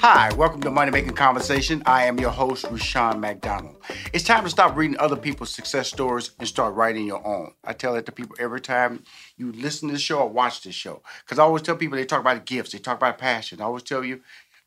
Hi, welcome to Money Making Conversation. I am your host, Rushion McDonald. It's time to stop reading other people's success stories and start writing your own. I tell it to people every time you listen to the show or watch this show. Because I always tell people they talk about gifts, they talk about passion. I always tell you,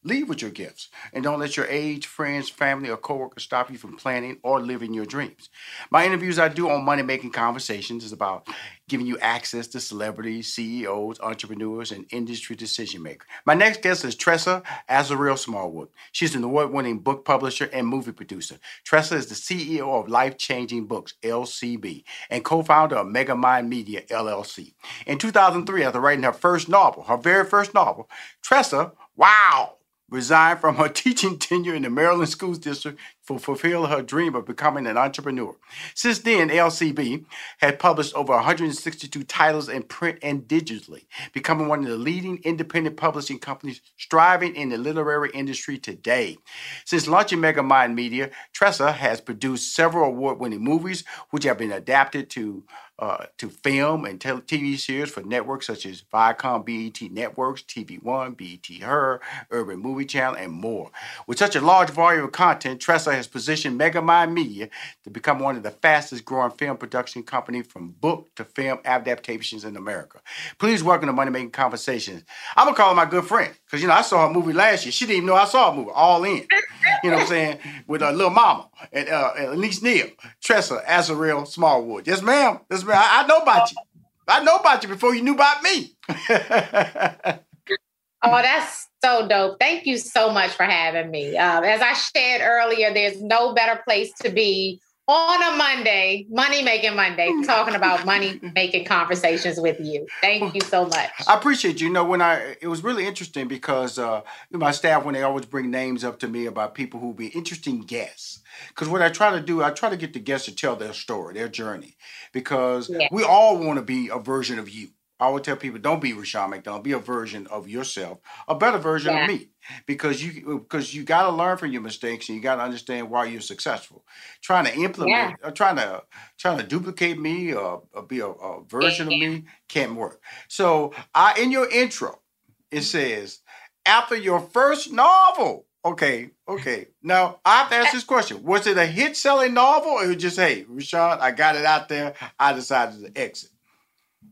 leave with your gifts and don't let your age, friends, family, or coworkers stop you from planning or living your dreams. My interviews I do on Money Making Conversations is about giving you access to celebrities, CEOs, entrepreneurs, and industry decision makers. My next guest is Tressa Azarel Smallwood. She's an award-winning book publisher and movie producer. Tressa is the CEO of Life Changing Books, LCB, and co-founder of Megamind Media, LLC. In 2003, after writing her first novel, her very first novel, Tressa, wow, resigned from her teaching tenure in the Maryland Schools District to fulfill her dream of becoming an entrepreneur. Since then, LCB had published over 162 titles in print and digitally, becoming one of the leading independent publishing companies striving in the literary industry today. Since launching Megamind Media, Tressa has produced several award-winning movies, which have been adapted to uh, to film and TV series for networks such as Viacom, BET Networks, TV One, BET Her, Urban Movie Channel, and more. With such a large volume of content, Tressa has positioned Megamind Media to become one of the fastest growing film production companies from book to film adaptations in America. Please welcome to Money Making Conversations. I'm gonna call her my good friend because you know I saw her movie last year. She didn't even know I saw a movie. All in, you know what I'm saying? With a little mama and, uh, and Elise Neal, Tressa Azarel Smallwood. Yes, ma'am. Yes, ma'am. I, I know about you. I know about you before you knew about me. oh, that's so dope. Thank you so much for having me. Um, as I shared earlier, there's no better place to be on a Monday, Money Making Monday, talking about money making conversations with you. Thank you so much. I appreciate you. you know when I it was really interesting because uh, my staff when they always bring names up to me about people who be interesting guests. Because what I try to do, I try to get the guests to tell their story, their journey, because yeah. we all want to be a version of you. I would tell people, don't be Rushion McDonald. Be a version of yourself, a better version yeah. of me, because you because you got to learn from your mistakes and you got to understand why you're successful. Trying to implement, yeah. or trying to trying to duplicate me or, or be a, a version yeah. of me can't work. So, I in your intro, it says after your first novel. Okay, okay. Now I have to ask this question: Was it a hit-selling novel, or just hey, Rushion, I got it out there. I decided to exit.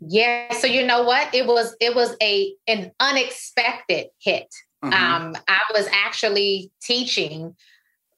Yeah. So you know what? It was it was a an unexpected hit. Mm-hmm. Um, I was actually teaching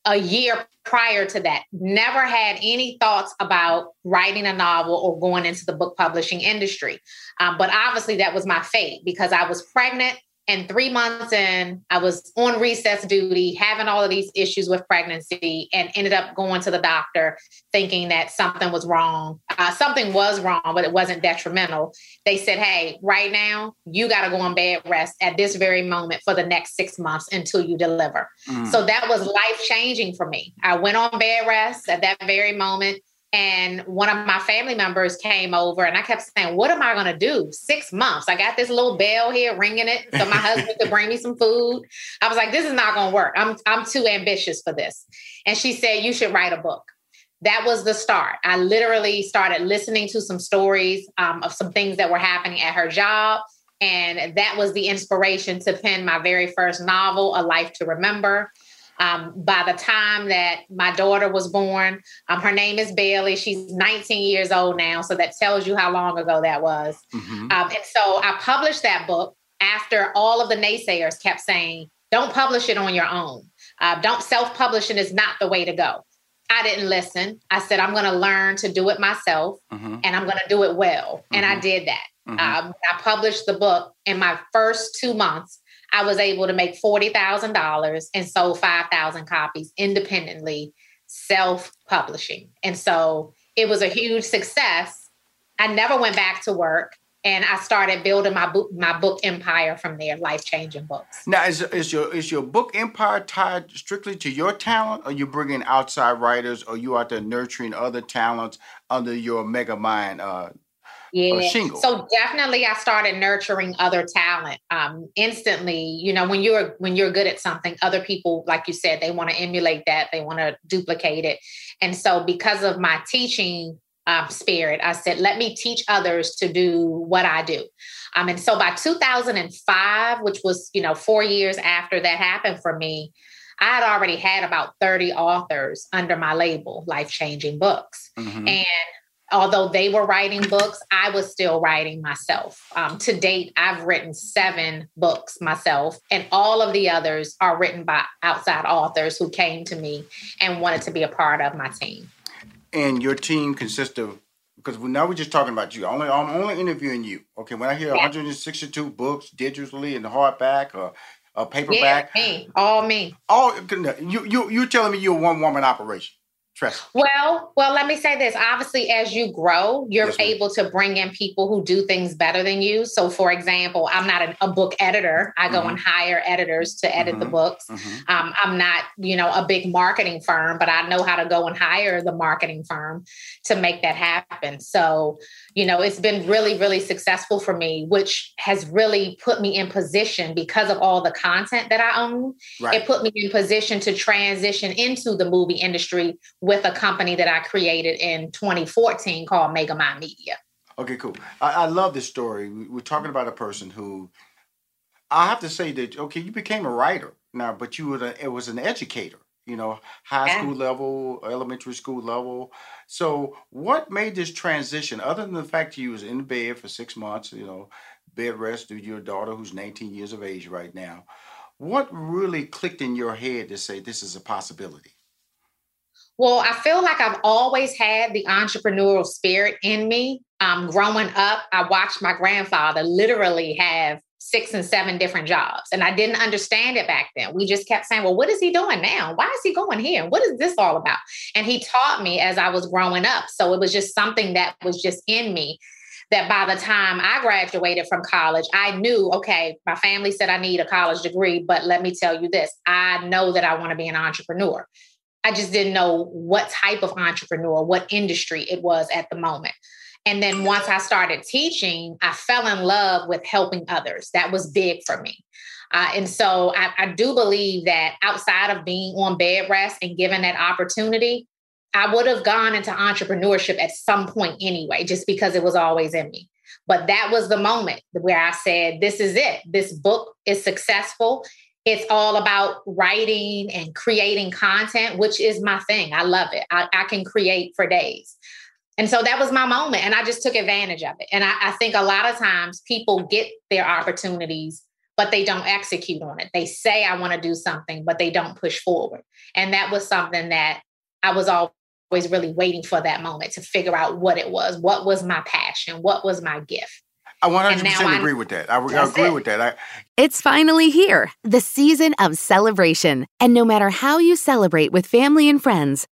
a year prior to that. Never had any thoughts about writing a novel or going into the book publishing industry. Um, but obviously, that was my fate because I was pregnant and three months in, I was on recess duty, having all of these issues with pregnancy, and ended up going to the doctor thinking that something was wrong. Uh, something was wrong, but it wasn't detrimental. They said, Hey, right now, you got to go on bed rest at this very moment for the next six months until you deliver. Mm. So that was life changing for me. I went on bed rest at that very moment. And one of my family members came over and I kept saying, What am I going to do? Six months. I got this little bell here ringing it so my husband could bring me some food. I was like, This is not going to work. I'm, I'm too ambitious for this. And she said, You should write a book. That was the start. I literally started listening to some stories um, of some things that were happening at her job. And that was the inspiration to pen my very first novel, A Life to Remember. Um, by the time that my daughter was born, um, her name is Bailey. She's 19 years old now. So that tells you how long ago that was. Mm-hmm. Um, and so I published that book after all of the naysayers kept saying, don't publish it on your own. Uh, don't self publishing is not the way to go. I didn't listen. I said, I'm going to learn to do it myself mm-hmm. and I'm going to do it well. Mm-hmm. And I mm-hmm. did that. Mm-hmm. Um, I published the book in my first two months. I was able to make $40,000 and sold 5,000 copies independently, self publishing. And so it was a huge success. I never went back to work and I started building my book my book empire from there, life changing books. Now, is, is your is your book empire tied strictly to your talent, or you bringing outside writers, or you out there nurturing other talents under your Mega Mind uh, yeah. So definitely I started nurturing other talent. Um, instantly, you know, when you're when you're good at something, other people, like you said, they want to emulate that, they want to duplicate it. And so because of my teaching um, spirit, I said, let me teach others to do what I do. Um, and so by 2005, which was, you know, four years after that happened for me, I had already had about 30 authors under my label, Life Changing Books. Mm-hmm. And although they were writing books, I was still writing myself. Um, to date, I've written seven books myself, and all of the others are written by outside authors who came to me and wanted to be a part of my team. And your team consists of because now we're just talking about you. Only I'm only interviewing you. Okay, when I hear yeah. 162 books digitally in hardback or a paperback, yeah, me, all me, all you you you telling me you're a one woman operation? Trust. Well, well, let me say this. Obviously, as you grow, you're yes, able to bring in people who do things better than you. So, for example, I'm not an, a book editor. I go mm-hmm. and hire editors to edit mm-hmm. the books. Mm-hmm. Um, I'm not, you know, a big marketing firm, but I know how to go and hire the marketing firm to make that happen. So, you know, it's been really, really successful for me, which has really put me in position because of all the content that I own. Right. It put me in position to transition into the movie industry with a company that I created in 2014 called Megamind Media. Okay, cool. I, I love this story. We're talking about a person who I have to say that okay, you became a writer now, but you were a, it was an educator. You know, high school level, elementary school level. So, what made this transition, other than the fact you was in bed for six months, you know, bed rest due to your daughter who's 19 years of age right now? What really clicked in your head to say this is a possibility? Well, I feel like I've always had the entrepreneurial spirit in me. Um, growing up, I watched my grandfather literally have six and seven different jobs. And I didn't understand it back then. We just kept saying, well, what is he doing now? Why is he going here? What is this all about? And he taught me as I was growing up. So it was just something that was just in me that by the time I graduated from college, I knew, okay, my family said I need a college degree, but let me tell you this I know that I want to be an entrepreneur. I just didn't know what type of entrepreneur, what industry it was at the moment. And then once I started teaching, I fell in love with helping others. That was big for me. Uh, and so I, I do believe that outside of being on bed rest and given that opportunity, I would have gone into entrepreneurship at some point anyway, just because it was always in me. But that was the moment where I said, This is it. This book is successful. It's all about writing and creating content, which is my thing. I love it. I, I can create for days. And so that was my moment. And I just took advantage of it. And I, I think a lot of times people get their opportunities but they don't execute on it. They say, I want to do something, but they don't push forward. And that was something that I was always really waiting for that moment to figure out what it was. What was my passion? What was my gift? I 100% agree with that. I, I agree it. with that. I, it's finally here, the season of celebration. And no matter how you celebrate with family and friends,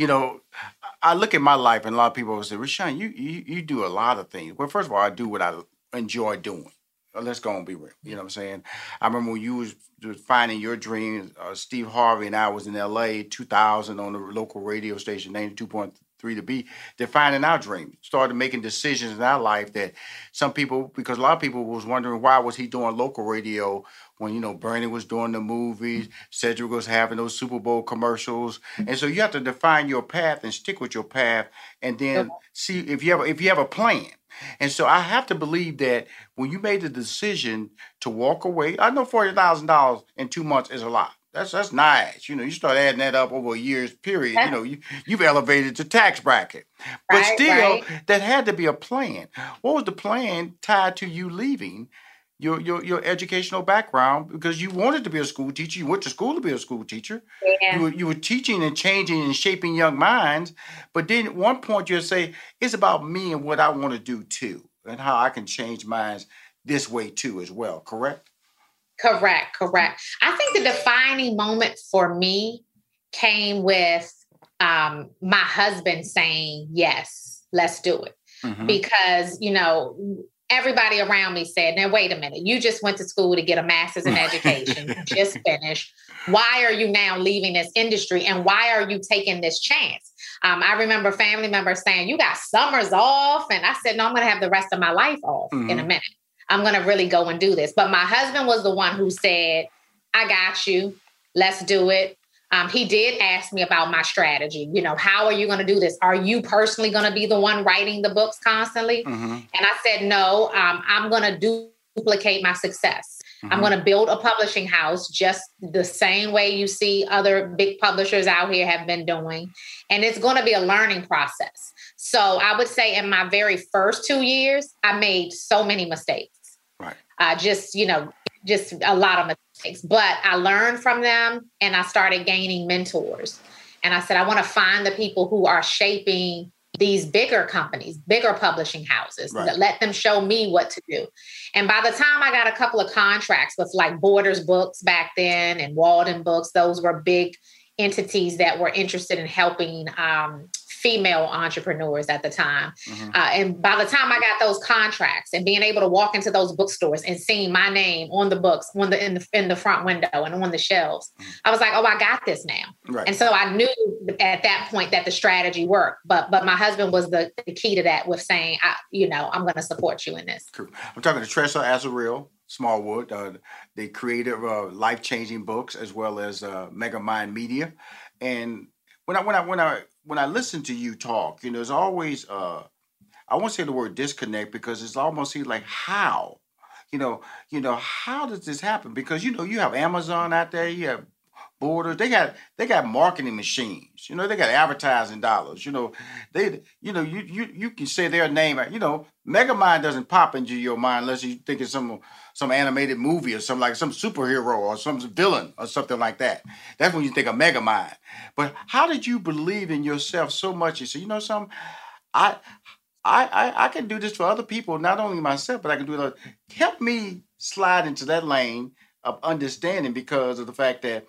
you know, I look at my life and a lot of people will say, Rushion, you, you you do a lot of things. Well, first of all, I do what I enjoy doing. Let's go and be real. You know what I'm saying? I remember when you was, was finding your dreams. Uh, Steve Harvey and I was in L.A. 2000 on the local radio station 92.3 to be defining our dreams. Started making decisions in our life that some people, because a lot of people was wondering why was he doing local radio when you know Bernie was doing the movies, Cedric was having those Super Bowl commercials, and so you have to define your path and stick with your path, and then see if you have if you have a plan. And so I have to believe that when you made the decision to walk away, I know forty thousand dollars in two months is a lot. That's that's nice. You know, you start adding that up over a year's period. You know, you you've elevated the tax bracket, but right, still, right. that had to be a plan. What was the plan tied to you leaving? Your, your your educational background because you wanted to be a school teacher. You went to school to be a school teacher. Yeah. You were you were teaching and changing and shaping young minds. But then at one point you'll say, it's about me and what I want to do too, and how I can change minds this way too as well. Correct? Correct, correct. I think the defining moment for me came with um, my husband saying, Yes, let's do it. Mm-hmm. Because, you know, everybody around me said, now, wait a minute, you just went to school to get a master's in education, you just finished. Why are you now leaving this industry and why are you taking this chance? Um, I remember family members saying, You got summers off. And I said, No, I'm going to have the rest of my life off mm-hmm. in a mm-hmm. minute. I'm going to really go and do this. But my husband was the one who said, I got you. Let's do it. Um, he did ask me about my strategy. You know, how are you going to do this? Are you personally going to be the one writing the books constantly? Mm-hmm. And I said, no, um, I'm going to duplicate my success. Mm-hmm. I'm going to build a publishing house just the same way you see other big publishers out here have been doing. And it's going to be a learning process. So I would say in my very first two years, I made so many mistakes. Right. Uh, just, you know, just a lot of mistakes. But I learned from them and I started gaining mentors. And I said, I want to find the people who are shaping these bigger companies, bigger publishing houses, right. let them show me what to do. And by the time I got a couple of contracts with like Borders Books back then and Walden Books, those were big entities that were interested in helping um, female entrepreneurs at the time. Mm-hmm. Uh, and by the time I got those contracts and being able to walk into those bookstores and seeing my name on the books, on the in the in the front window and on the shelves, mm-hmm. I was like, oh, I got this now. Right. And so I knew at that point that the strategy worked. But but my husband was the, the key to that with saying, I, you know, I'm going to support you in this. Cool. I'm talking to Tressa Azarel. Smallwood, uh, the creator of uh, life changing books as well as uh, Mega Mind Media. And when I when I when I when I listen to you talk, you know, there's always uh, I won't say the word disconnect because it's almost like how, you know, you know, how does this happen? Because you know, you have Amazon out there, you have Borders. They got they got marketing machines. You know, they got advertising dollars. You know, they you know you you you can say their name. You know, Megamind doesn't pop into your mind unless you think it's some some animated movie or something like some superhero or some villain or something like that. That's when you think of Megamind. But how did you believe in yourself so much? You say, you know, something, I. I, I, I can do this for other people, not only myself, but I can do it. Help me slide into that lane of understanding because of the fact that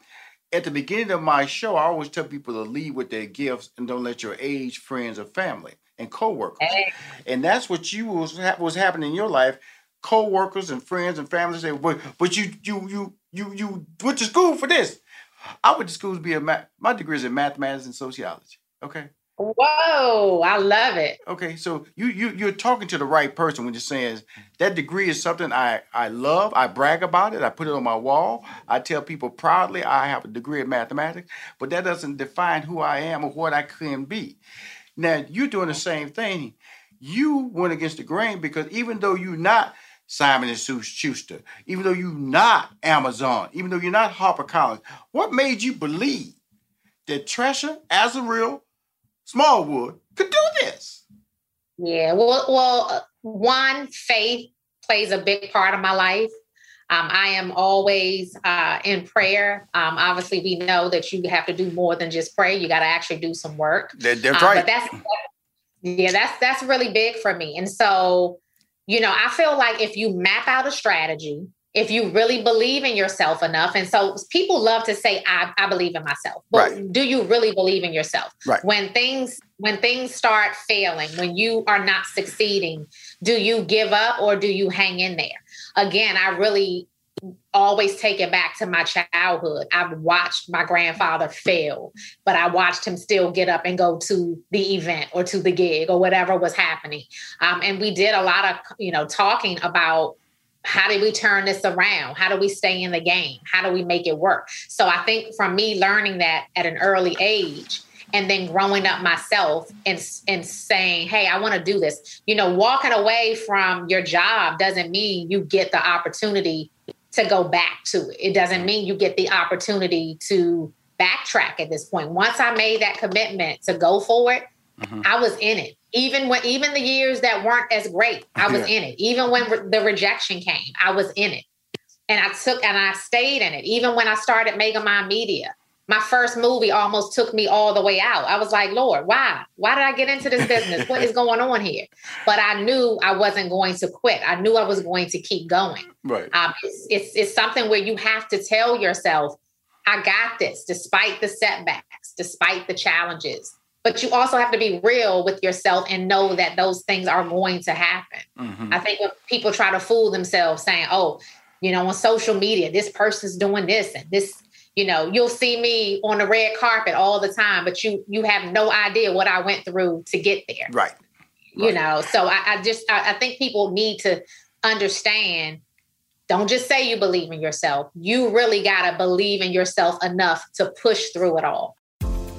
at the beginning of my show, I always tell people to lead with their gifts and don't let your age, friends, or family and coworkers. Hey. And that's what you was was happening in your life. Co-workers and friends and family say, "But but you you you you you went to school for this." I went to school to be a math. My degree is in mathematics and sociology. Okay. Whoa, I love it. Okay, so you you you're talking to the right person when you're saying that degree is something I I love. I brag about it. I put it on my wall. I tell people proudly I have a degree in mathematics, but that doesn't define who I am or what I can be. Now you're doing the same thing. You went against the grain because even though you're not Simon and Schuster, even though you're not Amazon, even though you're not HarperCollins, what made you believe that Tressa Azarel Smallwood could do this. Yeah, well, well, uh, one faith plays a big part of my life. Um, I am always uh, in prayer. Um, obviously, we know that you have to do more than just pray. You got to actually do some work. That, that's um, right. But that's yeah, that's that's really big for me. And so, you know, I feel like if you map out a strategy, if you really believe in yourself enough. And so people love to say, I, I believe in myself. But right. do you really believe in yourself? Right. When things when things start failing, when you are not succeeding, do you give up or do you hang in there? Again, I really always take it back to my childhood. I've watched my grandfather fail, but I watched him still get up and go to the event or to the gig or whatever was happening. Um, and we did a lot of, you know, talking about how do we turn this around? How do we stay in the game? How do we make it work? So I think from me learning that at an early age and then growing up myself and, and saying, hey, I want to do this. You know, walking away from your job doesn't mean you get the opportunity to go back to it. It doesn't mean you get the opportunity to backtrack at this point. Once I made that commitment to go for it, mm-hmm. I was in it even when even the years that weren't as great i was yeah. in it even when re- the rejection came i was in it and i took and i stayed in it even when i started Megamind media my first movie almost took me all the way out. I was like lord why? Why did i get into this business? What is going on here? But i knew i wasn't going to quit. I knew i was going to keep going. Right. Um, it's, it's, it's something where you have to tell yourself i got this despite the setbacks despite the challenges. But you also have to be real with yourself and know that those things are going to happen. Mm-hmm. I think when people try to fool themselves saying, oh, you know, on social media, this person's doing this and this, you know, you'll see me on the red carpet all the time, but you you have no idea what I went through to get there. Right. You right. know, so I, I just I, I think people need to understand don't just say you believe in yourself. You really got to believe in yourself enough to push through it all.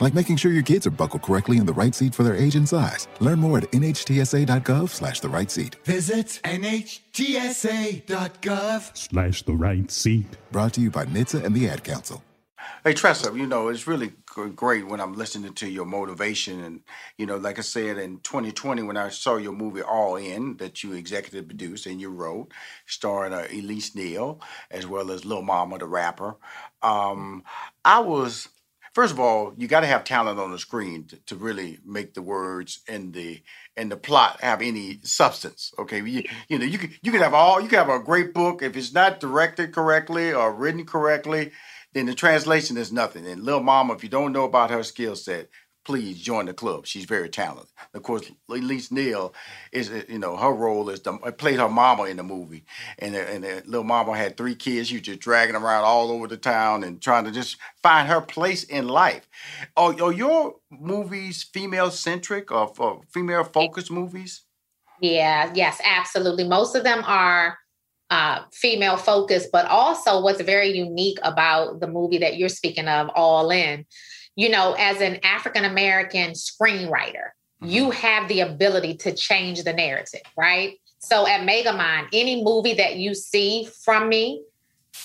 Like making sure your kids are buckled correctly in the right seat for their age and size. Learn more at nhtsa.gov slash the right seat. Visit nhtsa.gov slash the right seat. Brought to you by NHTSA and the Ad Council. Hey Tressa, you know it's really great when I'm listening to your motivation, and you know, like I said, in 2020 when I saw your movie All In that you executive produced and you wrote, starring uh, Elise Neal as well as Lil Mama the rapper, um, I was first of all, you got to have talent on the screen to, to, really make the words and the and the plot have any substance. Okay, you, you know you can you can have all you can have a great book if it's not directed correctly or written correctly then the translation is nothing. And Lil Mama, if you don't know about her skill set, please join the club. She's very talented. Of course, Elise Neal is, uh, you know, her role is the uh, played her mama in the movie, and uh, and uh, little mama had three kids. She was just dragging around all over the town and trying to just find her place in life. Are, are your movies female centric or, or female focused movies? Yeah. Yes. Absolutely. Most of them are uh, female focused, but also what's very unique about the movie that you're speaking of, All In, you know, as an African American screenwriter, mm-hmm. you have the ability to change the narrative, right? So at Megamind, any movie that you see from me,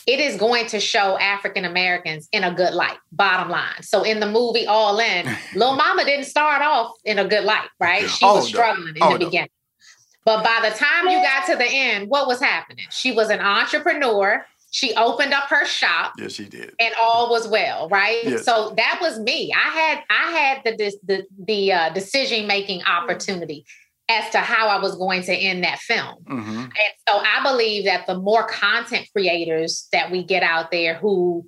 it is going to show African Americans in a good light, bottom line. So in the movie All In, Lil Mama didn't start off in a good light, right? She oh, was struggling no. in oh, the no. beginning. But by the time you got to the end, what was happening? She was an entrepreneur. She opened up her shop. Yes, she did. And all was well, right? Yes. So that was me. I had I had the the the uh, decision making opportunity as to how I was going to end that film. Mm-hmm. And so I believe that the more content creators that we get out there who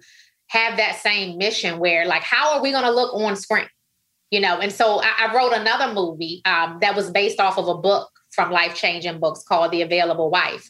have that same mission, where like, how are we going to look on screen? You know, and so I, I wrote another movie um, that was based off of a book from Life Changing Books called The Available Wife.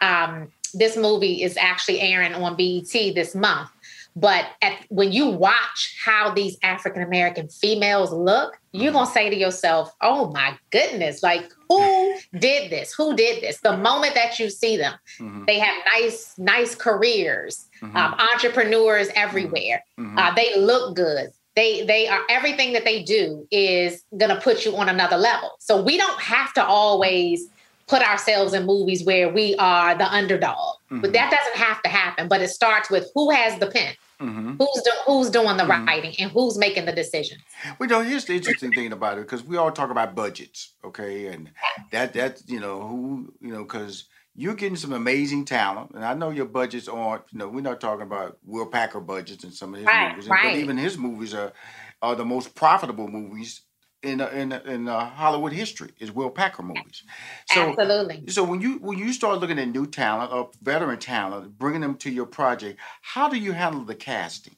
Um, this movie is actually airing on BET this month. But at, when you watch how these African American females look, you're going to say to yourself, oh my goodness, like who did this? Who did this? The moment that you see them, mm-hmm. they have nice, nice careers, mm-hmm. um, entrepreneurs everywhere. Mm-hmm. Uh, they look good they they are everything that they do is going to put you on another level so we don't have to always put ourselves in movies where we are the underdog mm-hmm. but that doesn't have to happen but it starts with who has the pen mm-hmm. who's do, who's doing the mm-hmm. writing and who's making the decisions well you know here's the interesting thing about it because we all talk about budgets okay and that that you know who you know because you're getting some amazing talent, and I know your budgets aren't. You know, we're not talking about Will Packer budgets and some of his right, movies, right. but even his movies are are the most profitable movies in in in uh, Hollywood history is Will Packer movies. So, Absolutely. So when you when you start looking at new talent or veteran talent, bringing them to your project, how do you handle the casting?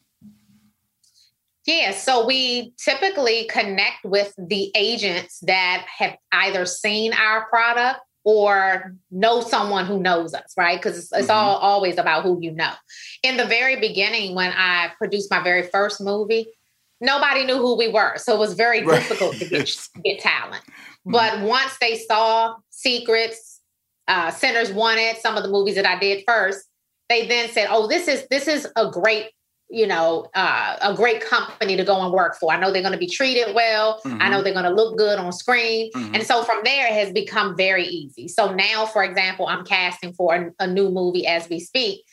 Yeah, so we typically connect with the agents that have either seen our product or know someone who knows us, right? Because it's, it's mm-hmm. all always about who you know. In the very beginning, when I produced my very first movie, nobody knew who we were. So it was very right. difficult to get, get talent. Mm-hmm. But once they saw Secrets, uh, Sinners Wanted, some of the movies that I did first, they then said, "Oh, this is this is a great you know, uh, a great company to go and work for. I know they're going to be treated well. Mm-hmm. I know mm-hmm. they're going to look good on screen. Mm-hmm. And so from there, it has become very easy. So now, for example, I'm casting for a, a new movie as we speak.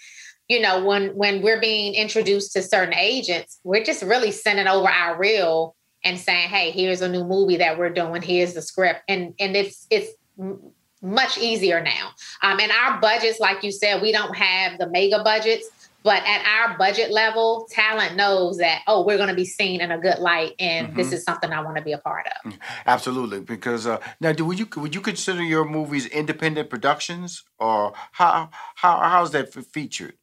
You know, when when we're being introduced to certain agents, we're just really sending over our reel and saying, "Hey, here's a new movie that we're doing. Here's the script," and and it's it's much easier now. Um, and our budgets, like you said, we don't have the mega budgets, but at our budget level, talent knows that oh, we're going to be seen in a good light, and mm-hmm. this is something I want to be a part of. Mm, absolutely, because uh, now, do would you would you consider your movies independent productions, or how how how's that featured?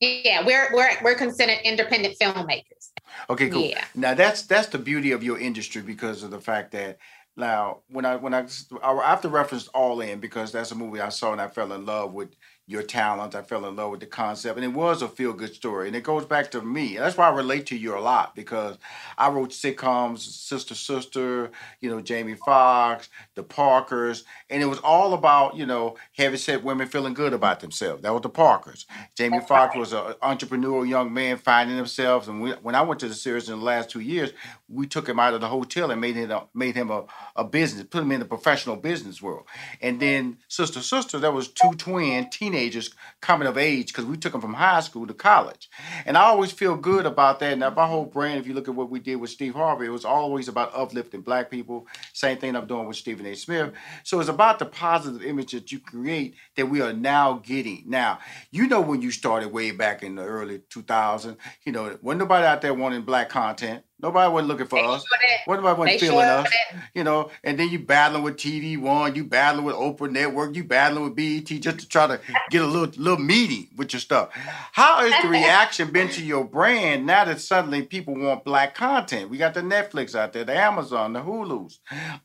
Yeah, we're we're we're considered independent filmmakers. Okay, cool. Yeah. Now that's that's the beauty of your industry because of the fact that now when I when I I have to reference All In because that's a movie I saw and I fell in love with your talent. I fell in love with the concept, and it was a feel good story. And it goes back to me. That's why I relate to you a lot because I wrote sitcoms, Sister Sister, you know, Jamie Foxx, The Parkers, and it was all about you know heavy set women feeling good about themselves. That was The Parkers. Jamie Foxx was an entrepreneurial young man finding himself, and we, when I went to the series in the last two years, we took him out of the hotel and made him a, made him a, a business, put him in the professional business world. And then Sister Sister, that was two twin teenagers coming of age because we took them from high school to college. And I always feel good about that. Now, my whole brand, if you look at what we did with Steve Harvey, it was always about uplifting black people. Same thing I'm doing with Stephen A. Smith. So it's about the positive image that you create that we are now getting. Now, you know when you started way back in the early 2000s, you know, when nobody out there wanting black content. Nobody wasn't looking for they us. Nobody wasn't feeling us. You know, and then you battling with TV One, you battling with Oprah Network, you battling with BET just to try to get a little little meaty with your stuff. How has the reaction been to your brand now that suddenly people want black content? We got the Netflix out there, the Amazon, the Hulu's,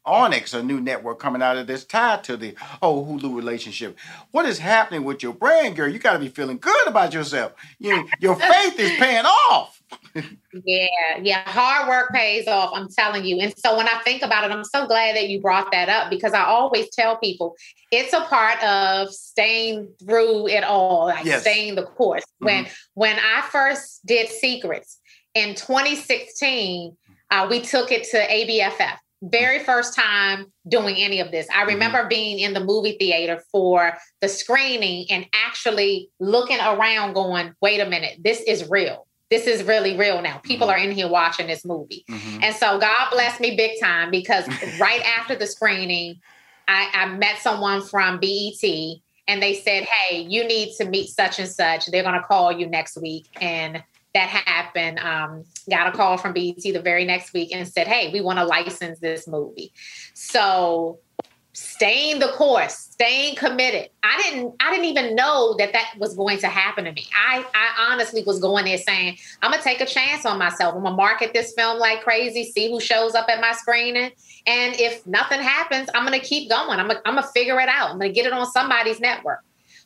Onyx, a new network coming out of this tied to the whole Hulu relationship. What is happening with your brand, girl? You got to be feeling good about yourself. You, your faith is paying off yeah, yeah. Hard work pays off, I'm telling you. And so when I think about it, I'm so glad that you brought that up because I always tell people it's a part of staying through it all, like yes. staying the course. Mm-hmm. When when I first did Secrets in 2016, uh, we took it to ABFF. Very first time doing any of this. I mm-hmm. remember mm-hmm. being in the movie theater for the screening and actually looking around, going, wait a minute, this is real this is really real now. People mm-hmm. are in here watching this movie. Mm-hmm. And so God bless me big time because right after the screening, I, I, met someone from BET and they said, Hey, you need to meet such and such. They're going to call you next week. And that happened. Um, got a call from BET the very next week and said, Hey, we want to license this movie. So staying the course staying committed. I didn't i didn't even know that that was going to happen to me. I i honestly was going there saying i'm gonna take a chance on myself. I'm gonna market this film like crazy see who shows up at my screening and if nothing happens i'm gonna keep going. I'm gonna, I'm gonna figure it out. I'm gonna get it on somebody's network.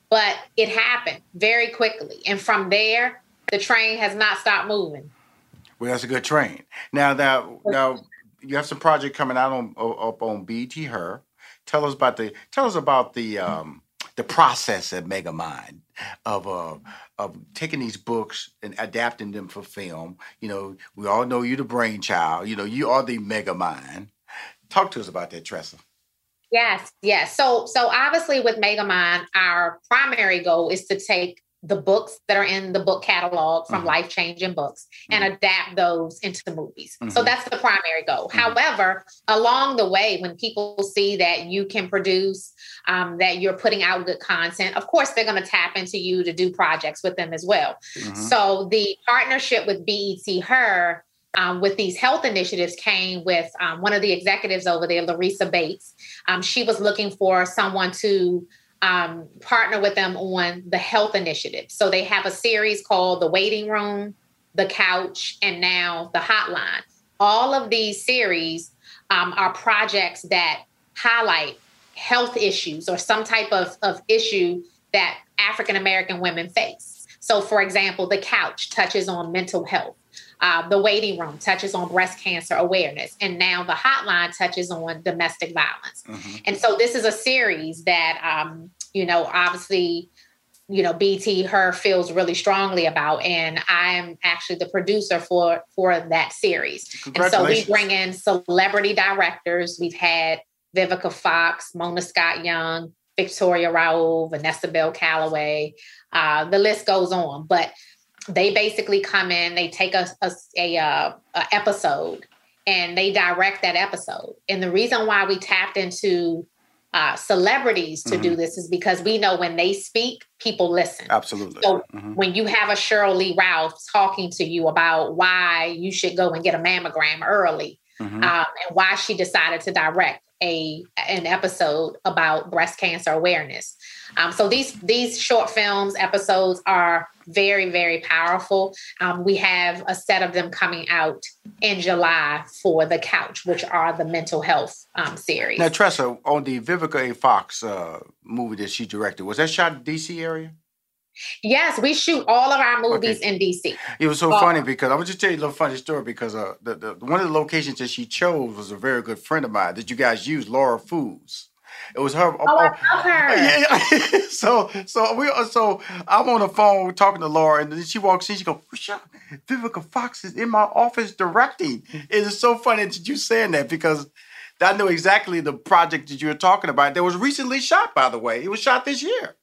But it happened very quickly and from there the train has not stopped moving. Well that's a good train. Now that now you have some project coming out on up on BET Her Tell us about the tell us about the um, the process at Megamind of uh, of taking these books and adapting them for film. You know, we all know you're the brainchild. You know, you are the Megamind. Talk to us about that, Tressa. Yes, yes. So, so obviously with Megamind, our primary goal is to take the books that are in the book catalog from mm-hmm. life changing books and mm-hmm. adapt those into the movies. Mm-hmm. So that's the primary goal. Mm-hmm. However, along the way, when people see that you can produce, um, that you're putting out good content, of course, they're going to tap into you to do projects with them as well. Mm-hmm. So the partnership with BET Her. Um, with these health initiatives came with um, one of the executives over there, Larissa Bates. Um, she was looking for someone to um, partner with them on the health initiative. So they have a series called The Waiting Room, The Couch, and now The Hotline. All of these series um, are projects that highlight health issues or some type of, of issue that African American women face. So, for example, The Couch touches on mental health. Uh, the waiting room touches on breast cancer awareness, and now the hotline touches on domestic violence. Mm-hmm. And so, this is a series that, um, you know, obviously, you know, BET Her feels really strongly about, and I am actually the producer for for that series. And so we bring in celebrity directors. We've had Vivica Fox, Mona Scott Young, Victoria Rowell, Vanessa Bell Calloway. Uh, the list goes on, but they basically come in, they take a, a, a, uh, a episode and they direct that episode. And the reason why we tapped into uh, celebrities to mm-hmm. do this is because we know when they speak, people listen. Absolutely. So mm-hmm. when you have a Sheryl Lee Ralph talking to you about why you should go and get a mammogram early, mm-hmm. um, and why she decided to direct a an episode about breast cancer awareness. Um, so these these short films episodes are very very powerful. Um, we have a set of them coming out in July for the Couch, which are the mental health um, series. Now, Tressa, on the Vivica A. Fox uh, movie that she directed, was that shot in D.C. area? Yes, we shoot all of our movies okay. in DC. It was so funny because I was just tell you a little funny story because uh, the, the, one of the locations that she chose was a very good friend of mine that you guys use, Laura Foods. It was her. Oh, oh, I love her. Yeah, so so we so I'm on the phone talking to Laura, and then she walks in. She goes, "Vivica Fox is in my office directing." It is so funny that you saying that because I know exactly the project that you were talking about. That was recently shot, by the way. It was shot this year.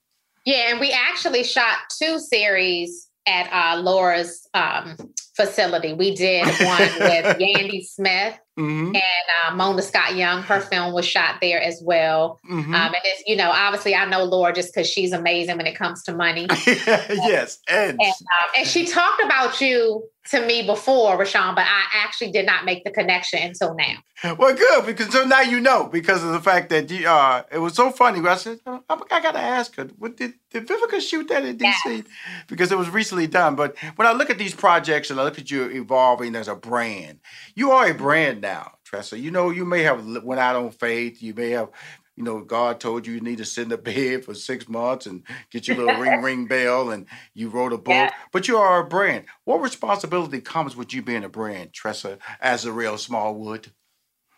Yeah, and we actually shot two series at uh, Laura's um, facility. We did one with Yandy Smith mm-hmm. and uh, Mona Scott Young. Her film was shot there as well. Mm-hmm. Um, and it's, you know, obviously I know Laura just because she's amazing when it comes to money. yes, and and, um, and she talked about you to me before, Rushion, but I actually did not make the connection until now. Well, good because so now you know because of the fact that you, uh, it was so funny. I said oh, I got to ask her, what, did did Vivica shoot that in DC? Yes. Because it was recently done. But when I look at these projects and I look at you evolving as a brand, you are a brand now, Tressa. You know, you may have went out on faith. You may have you know, God told you you need to sit in the bed for six months and get your little ring ring bell and you wrote a book. Yeah. But you are a brand. What responsibility comes with you being a brand, Tressa, as Azarel Smallwood?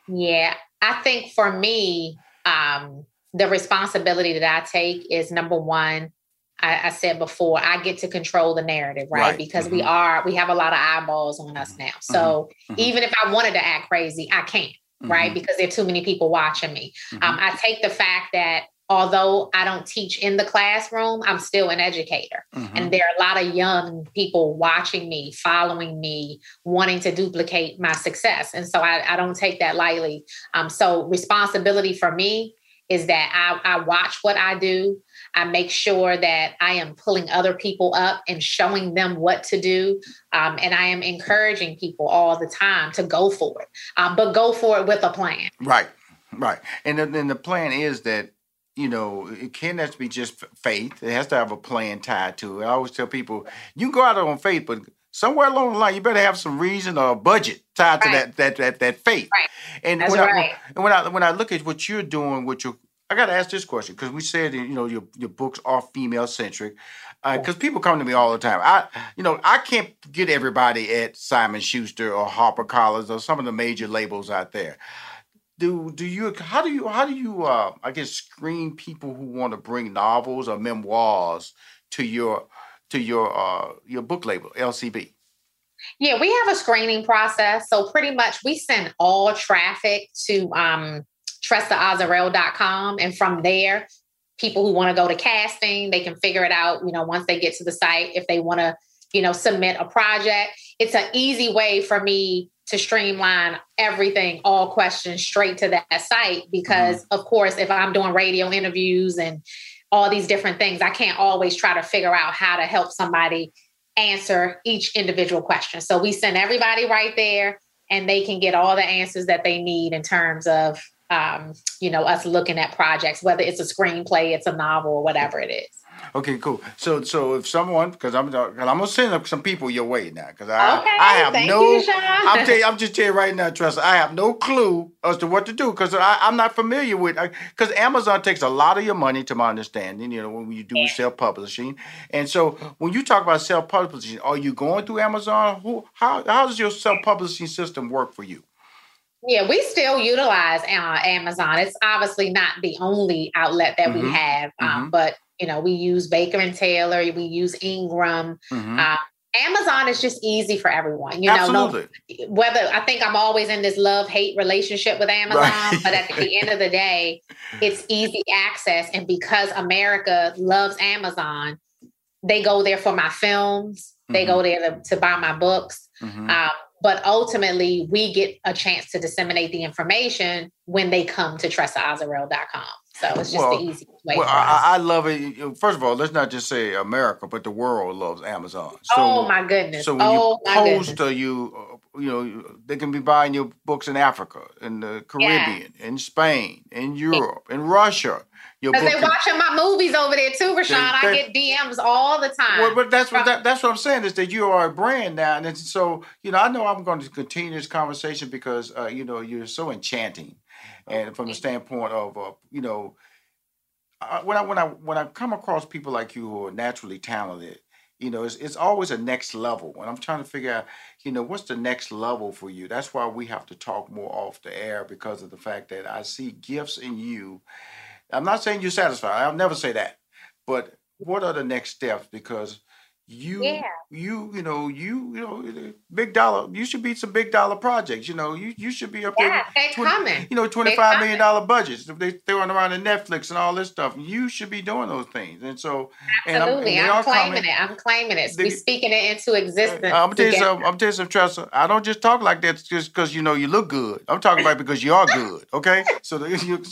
Yeah. I think for me, um, the responsibility that I take is number one, I, I, said before, I get to control the narrative, right? right. Because mm-hmm. we are, we have a lot of eyeballs on us now. So mm-hmm. even if I wanted to act crazy, I can't mm-hmm. right? Because there are too many people watching me. Mm-hmm. Um, I take the fact that although I don't teach in the classroom, I'm still an educator. Mm-hmm. And there are a lot of young people watching me, following me, wanting to duplicate my success. And so I, I don't take that lightly. Um, so responsibility for me is that I, I watch what I do. I make sure that I am pulling other people up and showing them what to do. Um, and I am encouraging people all the time to go for it, um, but go for it with a plan. Right, right. And then the plan is that you know, it can't just be just faith. It has to have a plan tied to it. I always tell people, you can go out on faith, but somewhere along the line, you better have some reason or a budget tied right. to that that that that faith. Right. And That's when right. I and when I when I look at what you're doing with your I got to ask this question because we said you know your your books are female centric. Because uh, people come to me all the time. I, you know, I can't get everybody at Simon Schuster or Harper Collins or some of the major labels out there. Do do you? How do you? How do you? Uh, I guess screen people who want to bring novels or memoirs to your to your uh, your book label LCB. Yeah, we have a screening process. So pretty much we send all traffic to um, tressaazarel.com. And from there, people who want to go to casting, they can figure it out, you know, once they get to the site, if they want to, you know, submit a project. It's an easy way for me to streamline everything, all questions straight to that site. Because, mm-hmm. of course, if I'm doing radio interviews and all these different things, I can't always try to figure out how to help somebody answer each individual question. So we send everybody right there and they can get all the answers that they need in terms of um, you know, us looking at projects, whether it's a screenplay, it's a novel, or whatever it is. Okay, cool. So, so if someone, because I'm, cause I'm gonna send up some people your way now, because I, okay, I have thank no. You, I'm tell you, I'm just telling you right now, Tressa, I have no clue as to what to do because I'm not familiar with. Because Amazon takes a lot of your money, to my understanding. You know, when you do yeah. self publishing, and so when you talk about self publishing, are you going through Amazon? Who, how, how does your self publishing system work for you? Yeah, we still utilize uh, Amazon. It's obviously not the only outlet that mm-hmm. we have, um, mm-hmm. but you know, we use Baker and Taylor, we use Ingram. Mm-hmm. Uh, Amazon is just easy for everyone. You Absolutely. know, no, whether I think I'm always in this love hate relationship with Amazon, right. but at the end of the day, it's easy access. And because America loves Amazon, they go there for my films, they mm-hmm. go there to, to, buy my books. Mm-hmm. Um, but ultimately, we get a chance to disseminate the information when they come to TressaAzarel.com. So it's just well, the easiest way. Well, I, I, love it. First of all, let's not just say America, but the world loves Amazon. So, oh my goodness! So when oh, you post, to you, uh, you know, they can be buying your books in Africa, in the Caribbean, yeah. in Spain, in Europe, in Russia. Because they're watching my movies over there too, Rushion. I get DMs all the time. Well, but that's what that, that's what I'm saying is that you are a brand now, and so you know I know I'm going to continue this conversation because uh, you know you're so enchanting and from the standpoint of uh, you know when I when I when I come across people like you who are naturally talented, you know, it's it's always a next level. And I'm trying to figure out, you know, what's the next level for you. That's why we have to talk more off the air because of the fact that I see gifts in you. I'm not saying you're satisfied. I'll never say that. But what are the next steps? Because you yeah. you you know you you know big dollar you should be some big dollar projects you know you you should be up yeah, there 20, coming. you know 25 million dollar budgets if they throwing around in netflix and all this stuff you should be doing those things and so absolutely and I'm, and I'm claiming coming. it i'm claiming it we speaking it into existence i'm gonna tell you something i'm telling you some Tressa i don't just talk like that just because you know you look good i'm talking about because you are good okay so the, you,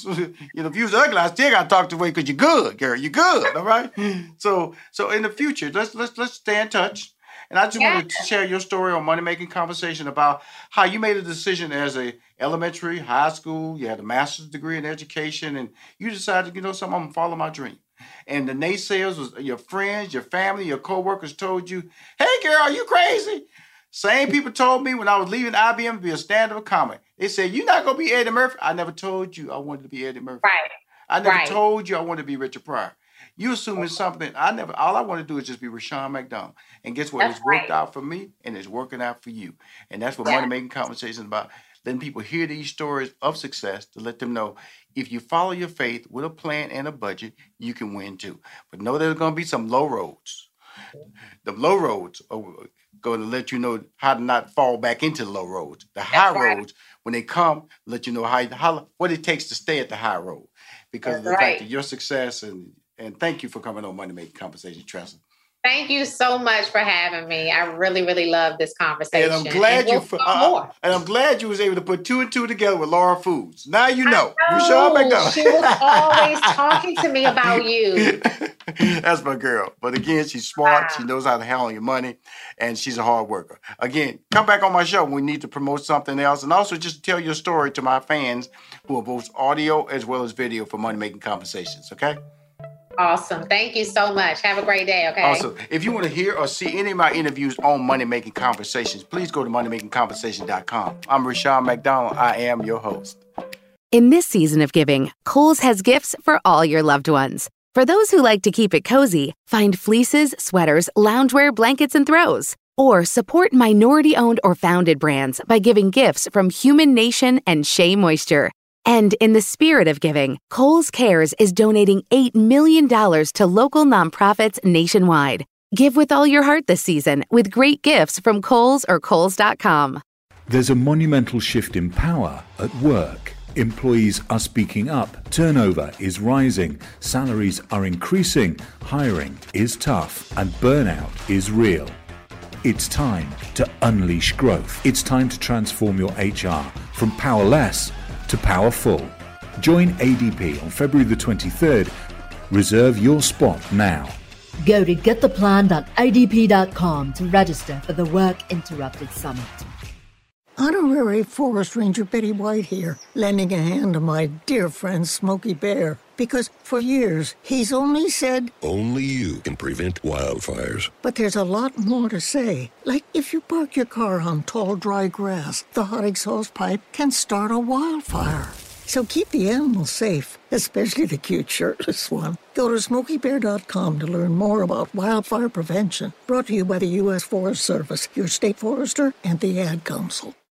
you know if you was ugly i still gotta talk to you because you're good girl you're good all right so so in the future let's let's let's let's stay in touch. And I just yeah. want to share your story on Money Making Conversation about how you made a decision as a elementary, high school, you had a master's degree in education, and you decided, you know, something, I'm gonna follow my dream. And the naysayers was your friends, your family, your coworkers told you, hey girl, are you crazy? Same people told me when I was leaving IBM to be a stand-up comic. They said, You're not gonna be Eddie Murphy. I never told you I wanted to be Eddie Murphy. Right. I never right. told you I wanted to be Richard Pryor. You assuming something. I never. All I want to do is just be Rushion McDonald. And guess what? That's it's worked right. out for me, and it's working out for you. And that's what yeah. money making conversations about. Letting people hear these stories of success to let them know if you follow your faith with a plan and a budget, you can win too. But know there's going to be some low roads. The low roads are going to let you know how to not fall back into the low roads. The high right. roads, when they come, let you know how, how what it takes to stay at the high road because That's of the right. fact that your success and and thank you for coming on Money Making Conversation, Tressa. Thank you so much for having me. I really, really love this conversation. And I'm glad and you. uh, and I'm glad you was able to put two and two together with Laura Foods. Now you know. know. McDonald. She was always talking to me about you. That's my girl. But again, she's smart. Wow. She knows how to handle your money, and she's a hard worker. Again, come back on my show. We need to promote something else, and also just tell your story to my fans who are both audio as well as video for Money Making Conversations. Okay. Awesome. Thank you so much. Have a great day. Okay. Also, if you want to hear or see any of my interviews on Money Making Conversations, please go to moneymakingconversation.com. I'm Rushion McDonald. I am your host. In this season of giving, Kohl's has gifts for all your loved ones. For those who like to keep it cozy, find fleeces, sweaters, loungewear, blankets, and throws. Or support minority owned or founded brands by giving gifts from Human Nation and Shea Moisture. And in the spirit of giving, Kohl's Cares is donating $8 million to local nonprofits nationwide. Give with all your heart this season with great gifts from Kohl's or Kohl's.com. There's a monumental shift in power at work. Employees are speaking up, turnover is rising, salaries are increasing, hiring is tough, and burnout is real. It's time to unleash growth. It's time to transform your HR from powerless to powerful. Join ADP on February the 23rd. Reserve your spot now. Go to gettheplan.adp.com to register for the Work Interrupted Summit. Honorary Forest Ranger Betty White here, lending a hand to my dear friend Smokey Bear. Because for years, he's only said, Only you can prevent wildfires. But there's a lot more to say. Like if you park your car on tall, dry grass, the hot exhaust pipe can start a wildfire. So keep the animals safe, especially the cute shirtless one. Go to smokeybear.com to learn more about wildfire prevention. Brought to you by the U.S. Forest Service, your state forester, and the Ad Council.